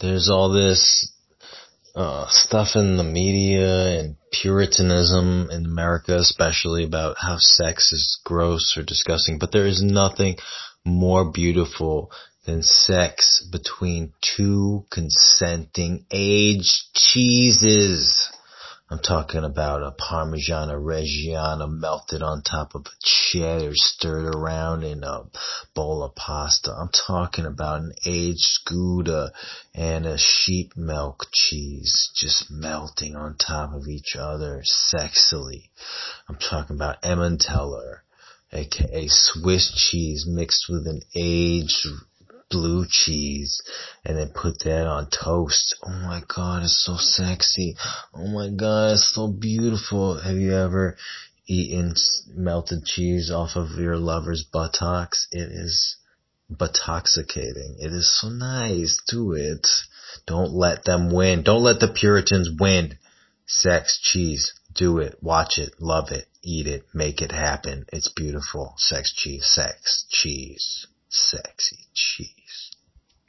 there's all this uh, stuff in the media and puritanism in America, especially about how sex is gross or disgusting, but there is nothing more beautiful than sex between two consenting aged cheeses. I'm talking about a Parmigiano Reggiano melted on top of a cheddar stirred around in a bowl of pasta. I'm talking about an aged Gouda and a sheep milk cheese just melting on top of each other sexily. I'm talking about Emmentaler, aka Swiss cheese mixed with an aged blue cheese and then put that on toast. Oh my god, it's so sexy. Oh my god, it's so beautiful. Have you ever eaten melted cheese off of your lover's buttocks? It is buttoxicating. It is so nice. Do it. Don't let them win. Don't let the Puritans win. Sex, cheese. Do it. Watch it. Love it. Eat it. Make it happen. It's beautiful. Sex, cheese, sex, cheese, sexy cheese.